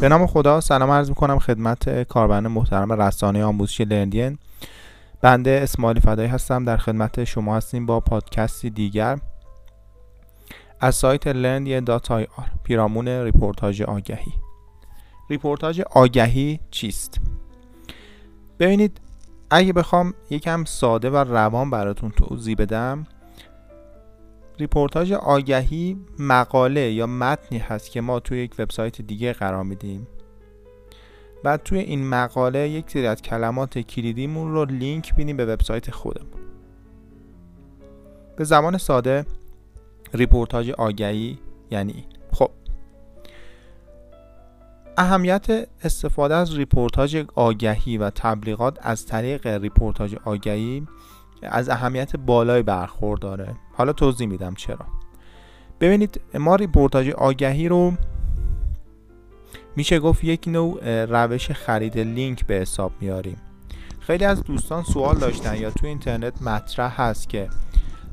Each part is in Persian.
به نام خدا سلام عرض می‌کنم خدمت کاربران محترم رسانه آموزشی لرندین بنده اسماعیل فدایی هستم در خدمت شما هستیم با پادکستی دیگر. از سایت لرندین.ir پیرامون ریپورتاژ آگهی. ریپورتاژ آگهی چیست؟ ببینید اگه بخوام یکم ساده و روان براتون توضیح بدم ریپورتاژ آگهی مقاله یا متنی هست که ما توی یک وبسایت دیگه قرار میدیم. بعد توی این مقاله یک سری از کلمات کلیدیمون رو لینک بدیم به وبسایت خودمون. به زبان ساده ریپورتاج آگهی یعنی خب. اهمیت استفاده از ریپورتاج آگهی و تبلیغات از طریق ریپورتاج آگهی از اهمیت بالایی برخورداره. حالا توضیح میدم چرا. ببینید ما ریپورتاج آگهی رو میشه گفت یک نوع روش خرید لینک به حساب میاریم. خیلی از دوستان سوال داشتن یا تو اینترنت مطرح هست که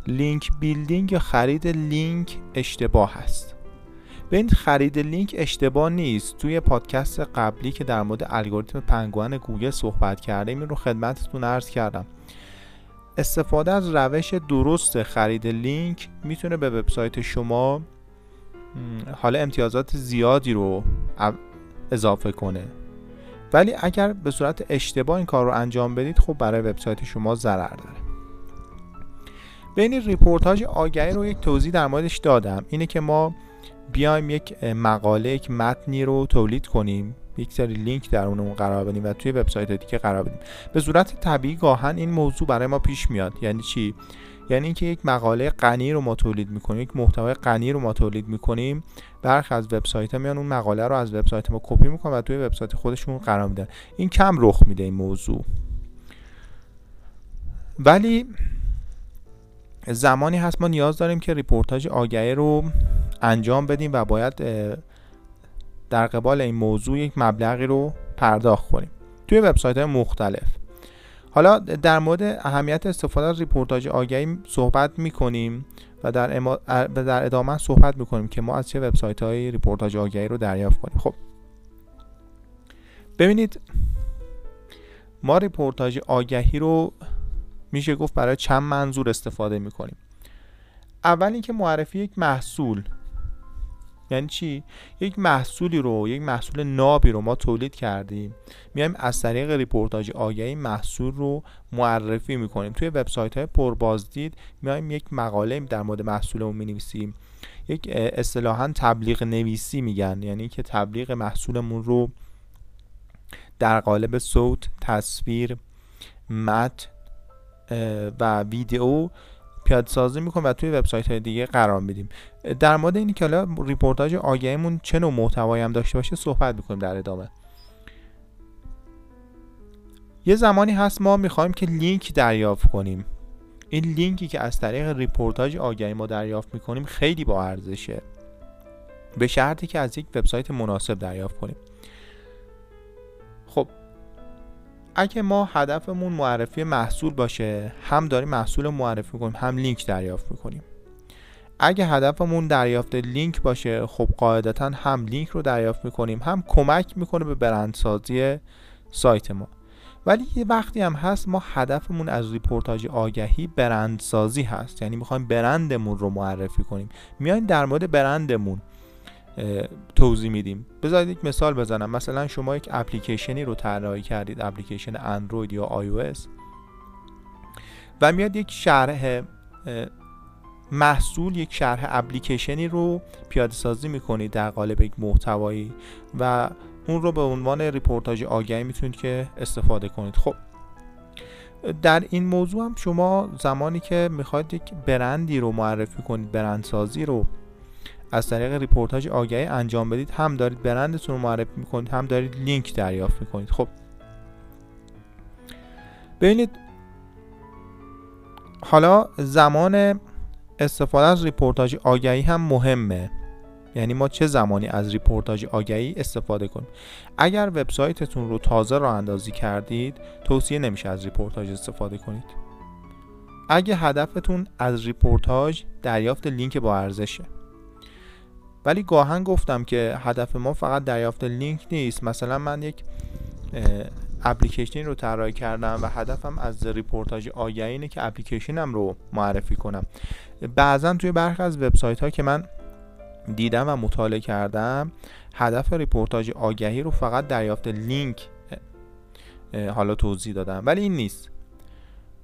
link building یا خرید لینک اشتباه هست. این خرید لینک اشتباه نیست. توی پادکست قبلی که در مورد الگوریتم پنگوئن گوگل صحبت کردیم این رو خدمتتون عرض کردم. استفاده از روش درست خرید لینک می‌تونه به وبسایت شما حالا امتیازات زیادی رو اضافه کنه. ولی اگر به صورت اشتباه این کار رو انجام بدید خب برای وبسایت شما ضرر داره. ببینید ریپورتاج آگهی رو یک توضیح در موردش دادم. اینه که ما بیایم یک مقاله یک متنی رو تولید کنیم. یک سری لینک در اون قرار بدیم و توی وبسایت دیگه قرار بدیم. به صورت طبیعی گاهاً این موضوع برای ما پیش میاد. یعنی چی؟ یعنی اینکه یک مقاله غنی رو ما تولید می‌کنیم یک محتوای غنی رو ما تولید می‌کنیم برخی از وبسایت ها میان اون مقاله رو از وبسایت ما کپی می‌کنن و توی وبسایت خودشون قرار میدن. این کم رخ میده این موضوع. ولی زمانی هست ما نیاز داریم که ریپورتاج آگهی رو انجام بدیم و باید در قبال این موضوع یک مبلغی رو پرداخت کنیم. توی وبسایت های مختلف. حالا در مورد اهمیت استفاده از ریپورتاج آگهی صحبت می‌کنیم و در, اما... در ادامه صحبت می‌کنیم که ما از چه وبسایت هایی ریپورتاج آگهی رو دریافت کنیم. خب. ببینید ما ریپورتاج آگهی رو میشه گفت برای چند منظور استفاده می‌کنیم. اول اینکه معرفی یک محصول یعنی چی؟ یک محصولی رو یک محصول نابی رو ما تولید کردیم. میایم از طریق ریپورتاج آگهی محصول رو معرفی می‌کنیم. توی وبسایت های پربازدید میایم یک مقاله در مورد محصولمون می‌نویسیم. یک اصطلاحا تبلیغ نویسی میگن. یعنی که تبلیغ محصولمون رو در قالب صوت تصویر متن و ویدیو پیاده سازی می‌کنیم و توی وبسایت های دیگه قرار میدیم. در مورد اینی که حالا ریپورتاج آگهیمون چه نوع محتوایی هم داشته باشه صحبت می‌کنیم در ادامه. یه زمانی هست ما می‌خوایم که لینک دریافت کنیم. این لینکی که از طریق ریپورتاج آگهی ما دریافت می‌کنیم خیلی با ارزشه. به شرطی که از یک وبسایت مناسب دریافت کنیم. اگه ما هدفمون معرفی محصول باشه هم داریم محصول معرفی کنیم هم لینک دریافت می‌کنیم. اگه هدفمون دریافت لینک باشه خب قاعدتا هم لینک رو دریافت می‌کنیم هم کمک می‌کنه به برندسازی سایت ما. ولی یه وقتی هم هست ما هدفمون از ریپورتاج آگهی برندسازی هست. یعنی می‌خوایم برندمون رو معرفی کنیم. میایم در مورد برندمون. توضیح میدیم. بذارید یک مثال بزنم. مثلا شما یک اپلیکیشنی رو طراحی کردید اپلیکیشن اندروید یا iOS و میاید یک شرح محصول یک شرح اپلیکیشنی رو پیاده سازی می‌کنید در قالب یک محتوایی و اون رو به عنوان ریپورتاج آگهی می‌تونید که استفاده کنید. خب در این موضوع هم شما زمانی که می‌خواید یک برندی رو معرفی کنید برندسازی رو از طریق ریپورتاج آگهی انجام بدید. هم دارید برندتون رو معرفی می‌کنید هم دارید لینک دریافت می‌کنید. خب. ببینید حالا زمان استفاده از ریپورتاج آگهی هم مهمه. یعنی ما چه زمانی از ریپورتاج آگهی استفاده کنیم؟ اگر وبسایتتون رو تازه راه اندازی کردید توصیه نمیشه از ریپورتاج استفاده کنید. اگه هدفتون از ریپورتاج دریافت لینک با ارزشه. ولی گاهاً گفتم که هدف ما فقط دریافت لینک نیست. مثلا من یک اپلیکیشنی رو طراحی کردم و هدفم از ریپورتاج آگهی اینه که اپلیکیشنم رو معرفی کنم. بعضا توی برخی از وبسایت ها که من دیدم و مطالعه کردم هدف ریپورتاج آگهی رو فقط دریافت لینک حالا توضیح دادم. ولی این نیست.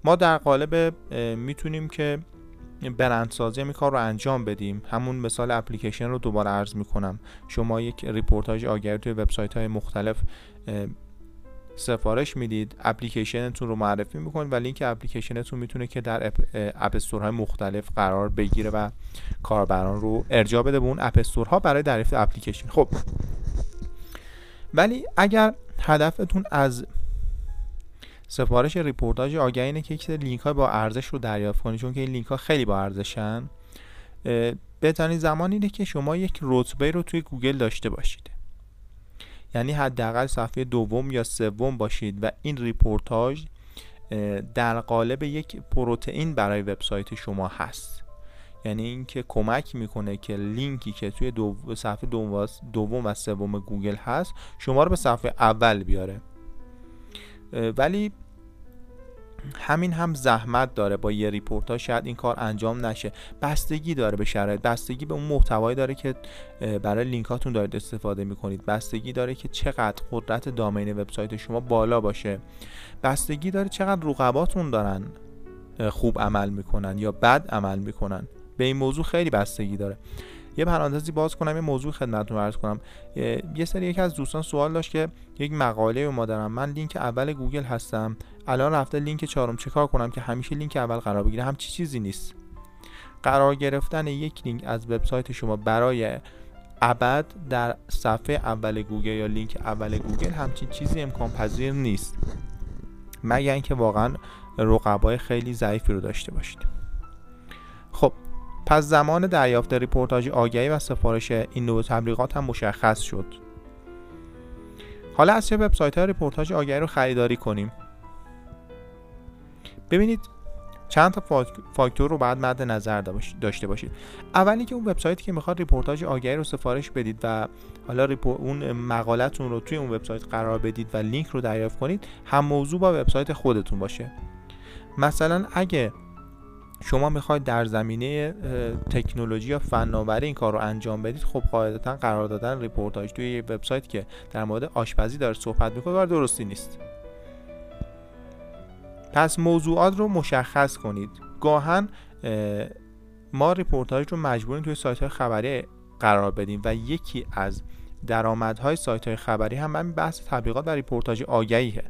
ما در قالب می‌تونیم که برندسازی این کار رو انجام بدیم. همون مثال اپلیکیشن رو دوباره عرض می‌کنم. شما یک ریپورتاج آگهی توی وبسایت های مختلف سفارش می‌دید اپلیکیشنتون رو معرفی می‌کنید و لینک اپلیکیشنتون می‌تونه که در اپ های مختلف قرار بگیره و کاربران رو ارجاع بده به اون اپ ها برای دریافت اپلیکیشن. خب. ولی اگر هدفتون از سفارش ریپورتاج آگهی اینه که یک لینک های با ارزش رو دریافت کنید چون که این لینک ها خیلی با ارزشن. بهترین زمان اینه که شما یک رتبه رو توی گوگل داشته باشید. یعنی حداقل صفحه دوم یا سوم باشید و این ریپورتاج در قالب یک پروتئین برای وبسایت شما هست. یعنی اینکه کمک می‌کنه که لینکی که توی دو صفحه دوم و سوم گوگل هست شما رو به صفحه اول بیاره. ولی همین هم زحمت داره. با یه ریپورتاج شاید این کار انجام نشه. بستگی داره به شرایط. بستگی به اون محتوایی داره که برای لینکاتون دارید استفاده می‌کنید. بستگی داره که چقدر قدرت domain وبسایت شما بالا باشه. بستگی داره چقدر رقباتون دارن خوب عمل می‌کنن یا بد عمل می‌کنن. به این موضوع خیلی بستگی داره. یه پرانتزی باز کنم یه موضوع خدمتتون عرض کنم. یه سری یکی از دوستان سوال داشت که یک مقاله رو ما دارم. من لینک اول گوگل هستم. الان رفته لینک چهارم. چیکار کنم که همیشه لینک اول قرار بگیره؟ همچین چیزی نیست. قرار گرفتن یک لینک از وبسایت شما برای ابد در صفحه اول گوگل یا لینک اول گوگل همچین چیزی امکان پذیر نیست. مگر اینکه واقعا رقبای خیلی ضعیفی رو داشته باشید. پس زمان دریافت ریپورتاج آگهی و سفارش این نوع تبلیغات هم مشخص شد. حالا از چه وبسایت های ریپورتاج آگهی رو خریداری کنیم؟ ببینید چند تا فاکتور رو باید مد نظر داشته باشید. اولی که اون وبسایتی که می‌خواد ریپورتاج آگهی رو سفارش بدید و حالا اون مقالتون رو توی اون وبسایت قرار بدید و لینک رو دریافت کنید هم موضوع با وبسایت خودتون باشه. مثلا اگه شما می‌خواید در زمینه تکنولوژی یا فناوری این کار رو انجام بدید خب قاعدتا قرار دادن ریپورتاج توی یه وبسایت که در مورد آشپزی داره صحبت می‌کنه کار درستی نیست. پس موضوعات رو مشخص کنید. گاهن ما ریپورتاج رو مجبوریم توی سایت های خبری قرار بدیم و یکی از درآمدهای سایت های خبری هم همین بحث تبلیغات و ریپورتاج آگهیه.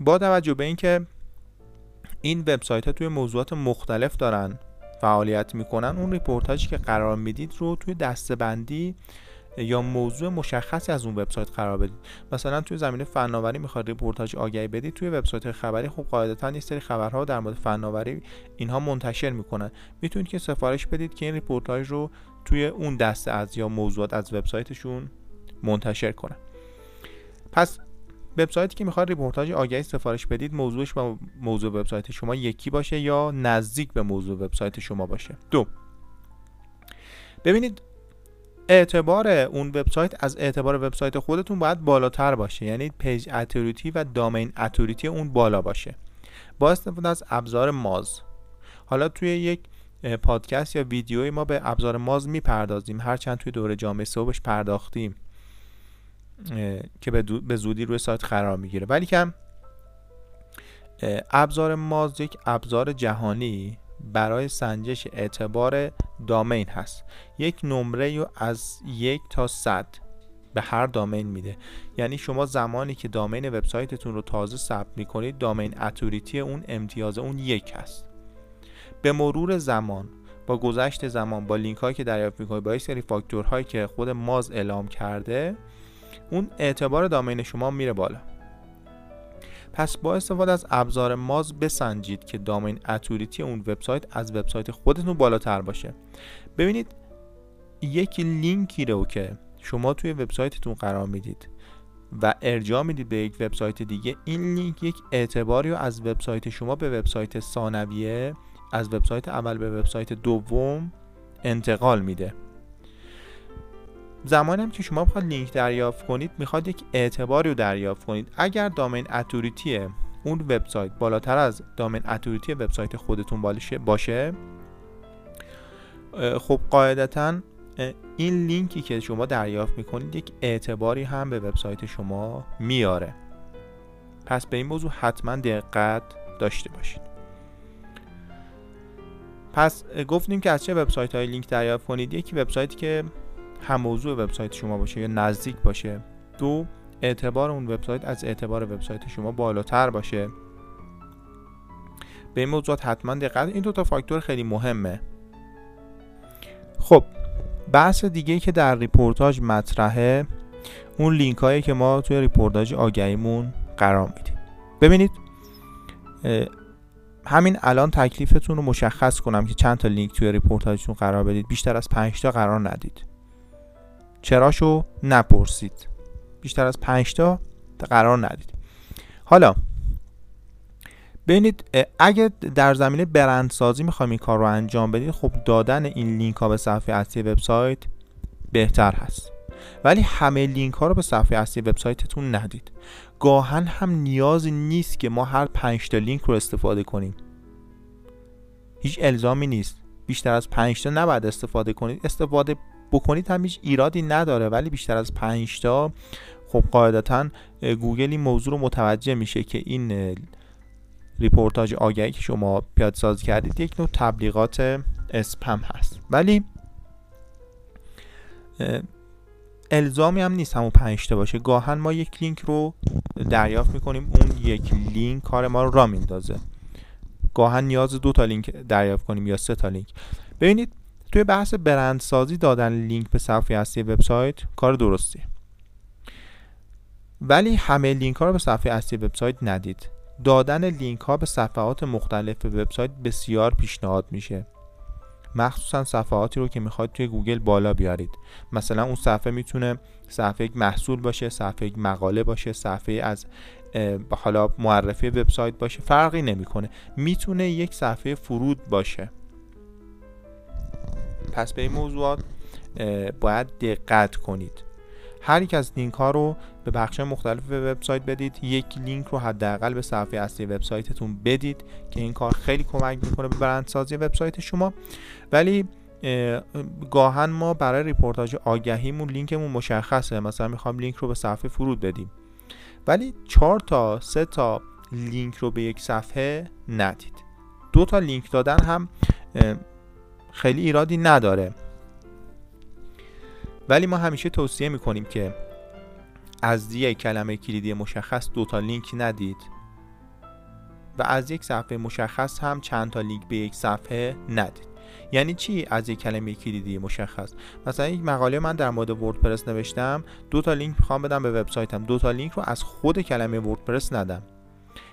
با توجه به اینکه این وبسایت ها توی موضوعات مختلف دارن. فعالیت می‌کنن. اون ریپورتاجی که قرار می‌دید رو توی دسته‌بندی یا موضوع مشخصی از اون وبسایت قرار بدید. مثلا توی زمینه فناوری می‌خواد ریپورتاج آگهی بدید توی وبسایت خبری خب قاعدتا یه سری خبرها در مورد فناوری اینها منتشر می‌کنن. می‌تونید که سفارش بدید که این ریپورتاج رو توی اون دسته از یا موضوعات از وبسایتشون منتشر کنن. پس وبسایتی که می‌خواد ریپورتاج آگهی سفارش بدید موضوعش با موضوع وبسایت شما یکی باشه یا نزدیک به موضوع وبسایت شما باشه. دو. ببینید اعتبار اون وبسایت از اعتبار وبسایت خودتون باید بالاتر باشه. یعنی page authority و domain authority اون بالا باشه. با استفاده از ابزار Moz. حالا توی یک پادکست یا ویدیوی ما به ابزار Moz می‌پردازیم. هرچند توی دوره جامع سئو بهش پرداختیم. که به زودی روی سایت قرار می‌گیره. ولی کم ابزار ماز یک ابزار جهانی برای سنجش اعتبار دامین هست. یک نمره رو از یک تا صد به هر دامین میده. یعنی شما زمانی که دامین وبسایتتون رو تازه ثبت می‌کنید دامین اتوریتی اون امتیاز اون یک هست. به مرور زمان با گذشت زمان با لینک هایی که دریافت می‌کنید با یک سری فاکتورهایی که خود ماز اعلام کرده اون اعتبار دامین شما میره بالا. پس با استفاده از ابزار ماز بسنجید که دامین اتوریتی اون وبسایت از وبسایت خودتون بالاتر باشه. ببینید یک لینکی رو که شما توی وبسایتتون قرار می‌دید و ارجاع می‌دید به یک وبسایت دیگه این لینک یک اعتباری رو از وبسایت شما به وبسایت ثانویه از وبسایت اول به وبسایت دوم انتقال میده. زمانی هم که شما بخواد لینک دریافت کنید می‌خواد یک اعتباری رو دریافت کنید. اگر دامین اتوریتی اون وبسایت بالاتر از دامین اتوریتی وبسایت خودتون باشه خب قاعدتا این لینکی که شما دریافت می‌کنید یک اعتباری هم به وبسایت شما میاره. پس به این موضوع حتما دقت داشته باشید. پس گفتیم که از چه وبسایت های لینک دریافت کنید؟ یکی وبسایتی که هم موضوع وبسایت شما باشه یا نزدیک باشه دو اعتبار اون وبسایت از اعتبار وبسایت شما بالاتر باشه. به این موضوعات حتما دقت. این دو تا فاکتور خیلی مهمه. خب بحث دیگه که در ریپورتاج مطرحه اون لینک هایی که ما توی ریپورتاج آگهیمون قرار میدیم. ببینید همین الان تکلیفتون رو مشخص کنم که چند تا لینک توی ریپورتاجتون قرار بدید. بیشتر از 5 تا قرار ندید. چراشو نپرسید. بیشتر از 5 تا قرار ندید. حالا ببینید اگه در زمینه برندسازی می‌خوایم این کار رو انجام بدید خب دادن این لینک ها به صفحه اصلی وبسایت بهتر هست. ولی همه لینک ها رو به صفحه اصلی وبسایتتون ندید. گاهن هم نیازی نیست که ما هر 5 تا لینک رو استفاده کنیم. هیچ الزامی نیست. بیشتر از 5 تا نباید استفاده کنید. استفاده بکنید هم هیچ ایرادی نداره ولی بیشتر از 5 تا خب قاعدتا گوگل این موضوع رو متوجه میشه که این ریپورتاج آگهی که شما پیاده سازی کردید یک نوع تبلیغات اسپم هست. ولی الزامی هم نیست همون پنج تا باشه. گاهن ما یک لینک رو دریافت می‌کنیم اون یک لینک کار ما رو راه میندازه. گاهن نیاز دو تا لینک دریافت کنیم یا سه تا لینک. ببینید توی بحث برندسازی دادن لینک به صفحه اصلی وبسایت کار درستیه ولی همه لینک ها رو به صفحه اصلی وبسایت ندید. دادن لینک ها به صفحات مختلف وبسایت بسیار پیشنهاد میشه. مخصوصا صفحاتی رو که می‌خواید توی گوگل بالا بیارید. مثلا اون صفحه می‌تونه صفحه یک محصول باشه صفحه یک مقاله باشه صفحه از حالا معرفی وبسایت باشه فرقی نمی‌کنه. می‌تونه یک صفحه فرود باشه. پس به این موضوعات باید دقت کنید. هر یک از لینک ها رو به بخش مختلف وبسایت بدید. یک لینک رو حداقل به صفحه اصلی وبسایتتون بدید که این کار خیلی کمک می‌کنه به برندسازی وبسایت شما. ولی گاهن ما برای ریپورتاج آگهیمون لینکمون مشخصه. مثلا می‌خوام لینک رو به صفحه فرود بدیم. ولی چهار تا سه تا لینک رو به یک صفحه ندید. دو تا لینک دادن هم خیلی ایرادی نداره. ولی ما همیشه توصیه می‌کنیم که از یک کلمه کلیدی مشخص دو تا لینک ندید و از یک صفحه مشخص هم چند تا لینک به یک صفحه ندید. یعنی چی از یک کلمه کلیدی مشخص؟ مثلا یک مقاله من در مورد وردپرس نوشتم دو تا لینک می‌خوام بدم به وبسایتم. دو تا لینک رو از خود کلمه وردپرس ندم.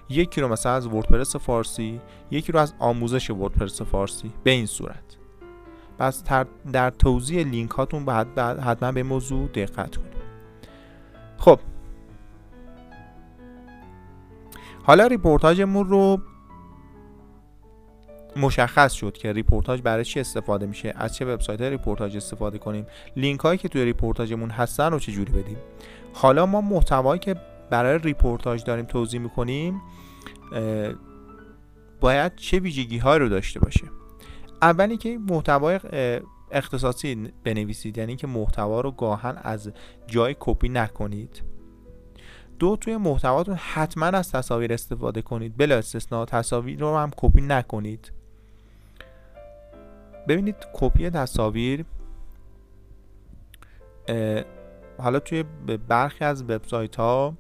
یکی رو مثلا از وردپرس فارسی یکی رو از آموزش وردپرس فارسی به این صورت. پس در توضیح لینک هاتون باید حتما به موضوع دقت کنید. خب. حالا ریپورتاجمون رو مشخص شد که ریپورتاج برای چی استفاده میشه از چه وبسایت ریپورتاج استفاده کنیم لینک هایی که توی ریپورتاجمون هستن رو چجوری بدیم. حالا ما محتوایی که برای ریپورتاج داریم توضیح می‌کنیم باید چه ویژگی های رو داشته باشه. اولی که محتوای اختصاصی بنویسید یعنی که محتوا رو گاهن از جای کپی نکنید. دو توی محتواتون حتما از تصاویر استفاده کنید. بلا استثنا تصاویر رو هم کپی نکنید. ببینید کپی تصاویر حالا توی برخی از وبسایت ها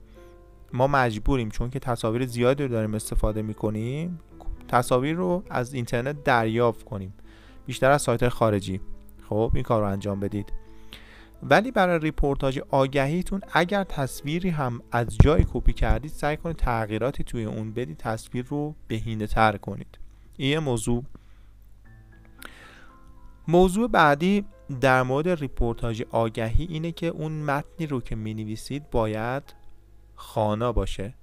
ما مجبوریم چون که تصاویر زیادی رو داریم استفاده می‌کنیم تصاویر رو از اینترنت دریافت کنیم. بیشتر از سایت خارجی. خب این کار رو انجام بدید. ولی برای ریپورتاج آگهیتون اگر تصویری هم از جایی کپی کردید سعی کنید تغییراتی توی اون بدید تصویر رو بهینه تر کنید. این موضوع. موضوع بعدی در مورد ریپورتاج آگهی اینه که اون متنی رو که می نویسید باید خوانا باشه.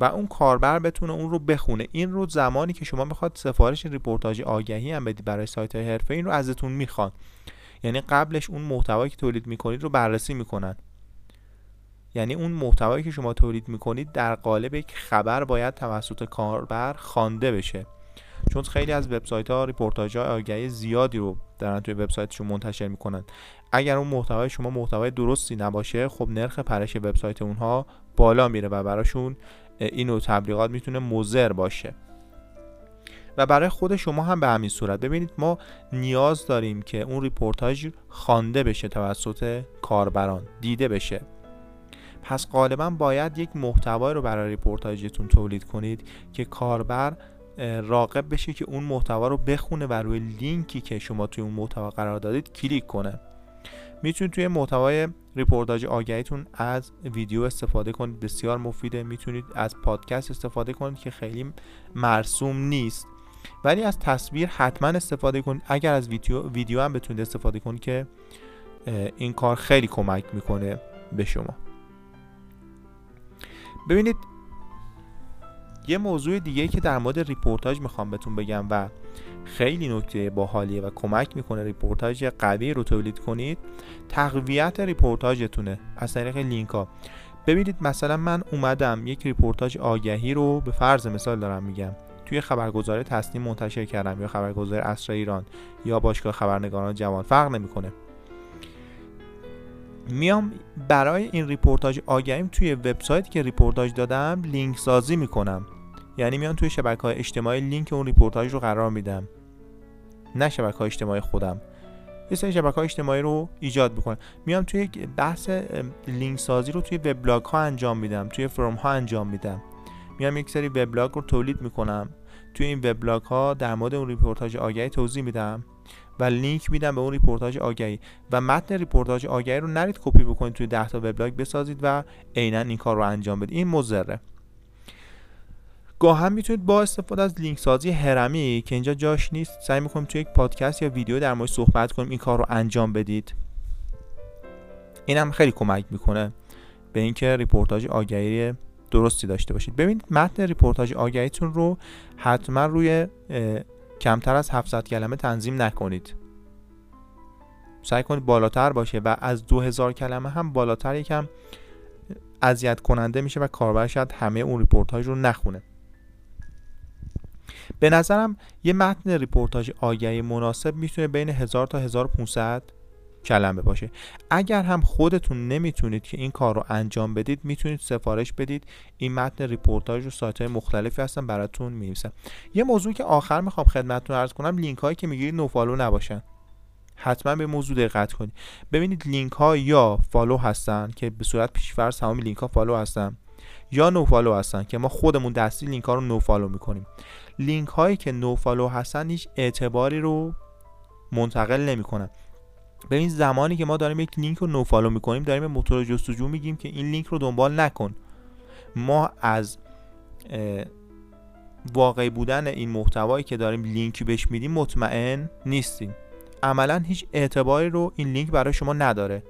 و اون کاربر بتونه اون رو بخونه. این رو زمانی که شما می‌خواد سفارش ریپورتاج آگهی هم بدید برای سایت های حرفه‌ای این رو ازتون می‌خوان. یعنی قبلش اون محتوایی که تولید می‌کنید رو بررسی می‌کنن. یعنی اون محتوایی که شما تولید می‌کنید در قالب یک خبر باید توسط کاربر خوانده بشه. چون خیلی از وبسایت ها ریپورتاج های آگهی زیادی رو دارن توی وبسایتشون منتشر می‌کنن. اگر اون محتوای شما محتوای درستی نباشه خب نرخ پرش وبسایت اونها بالا میره و براشون این نوع تبلیغات می‌تونه مضر باشه. و برای خود شما هم به همین صورت. ببینید ما نیاز داریم که اون ریپورتاج خوانده بشه توسط کاربران دیده بشه. پس غالبا باید یک محتوایی رو برای ریپورتاجتون تولید کنید که کاربر راغب بشه که اون محتوا رو بخونه و روی لینکی که شما توی اون محتوا قرار دادید کلیک کنه. می‌تونید توی محتوای ریپورتاج آگهیتون از ویدیو استفاده کنید. بسیار مفیده. می‌تونید از پادکست استفاده کنید که خیلی مرسوم نیست. ولی از تصویر حتما استفاده کنید. اگر از ویدیو ویدیو هم بتونید استفاده کنید که این کار خیلی کمک می‌کنه به شما. ببینید یه موضوع دیگه که در مورد ریپورتاج می‌خوام بهتون بگم و خیلی نکته باحالیه و کمک می‌کنه ریپورتاج قوی رو تولید کنید تقویت ریپورتاجتونه از طریق لینک ها. ببینید مثلا من اومدم یک ریپورتاج آگهی رو به فرض مثال دارم میگم. توی خبرگزاری تسنیم منتشر کردم یا خبرگزاری عصر ایران یا باشگاه خبرنگاران جوان فرق نمی‌کنه. میام برای این ریپورتاج آگهیم توی وبسایت که ریپورتاج دادم لینک سازی می‌کنم. یعنی میام توی شبکه های اجتماعی لینک اون ریپورتاج رو قرار میدم. نه شبکه های اجتماعی خودم. یه سری شبکه های اجتماعی رو ایجاد می‌کنم. میام توی بحث لینک سازی رو توی وبلاگ ها انجام میدم توی forum ها انجام میدم. میام یک سری وبلاگ رو تولید می‌کنم. توی این وبلاگ ها در مورد اون ریپورتاج آگهی توضیح میدم و لینک میدم به اون ریپورتاج آگهی. و متن ریپورتاج آگهی رو نرید کپی بکنید توی 10 تا وبلاگ بسازید و عینا این کار رو انجام بدید. این مضره. گاه هم می‌تونید با استفاده از لینک سازی هرمی که اینجا جاش نیست سعی می‌کنیم توی یک پادکست یا ویدیو در مورد صحبت کنیم این کار رو انجام بدید. این هم خیلی کمک می‌کنه به اینکه ریپورتاج آگهی درستی داشته باشید. ببینید متن ریپورتاج آگهیتون رو حتما روی کمتر از 700 کلمه تنظیم نکنید. سعی کنید بالاتر باشه و از 2000 کلمه هم بالاتر یکم اذیت کننده میشه و کاربر شاید همه اون ریپورتاج رو نخونه. به نظرم یه متن ریپورتاج آگهی مناسب می‌تونه بین 1000 تا 1500 کلمه باشه. اگر هم خودتون نمی‌تونید که این کار رو انجام بدید می‌تونید سفارش بدید. این متن ریپورتاج رو سایت های مختلفی هستن براتون می‌نویسن یه موضوع که آخر می‌خوام خدمتتون عرض کنم لینک هایی که می‌گیرید nofollow نباشن. حتما به موضوع دقت کنید. ببینید لینک ها یا follow هستن که به صورت پیشفرض تمام لینک ها follow هستن یا nofollow هستن که ما خودمون دستی لینک ها رو nofollow می‌کنیم. لینک هایی که nofollow هستن هیچ اعتباری رو منتقل نمی‌کنن. ببین زمانی که ما داریم یک لینک رو nofollow می‌کنیم داریم به موتور جستجو میگیم که این لینک رو دنبال نکن. ما از واقعی بودن این محتوایی که داریم لینک بهش میدیم مطمئن نیستیم. عملا هیچ اعتباری رو این لینک برای شما نداره.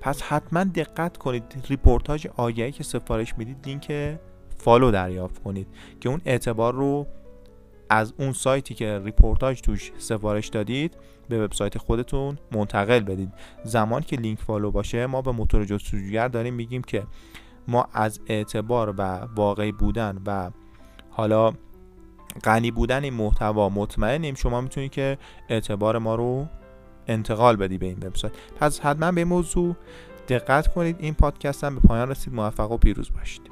پس حتما دقت کنید ریپورتاج آگهی که سفارش می‌دید لینک follow دریافت کنید که اون اعتبار رو از اون سایتی که ریپورتاج توش سفارش دادید به وبسایت خودتون منتقل بدید. زمانی که لینک follow باشه ما به موتور جستجوگر داریم میگیم که ما از اعتبار و واقعی بودن و حالا غنی بودن این محتوا مطمئنیم. شما می‌تونید که اعتبار ما رو انتقال بدی به این وبسایت. پس حتما به موضوع دقت کنید. این پادکست هم به پایان رسید. موفق و پیروز باشید.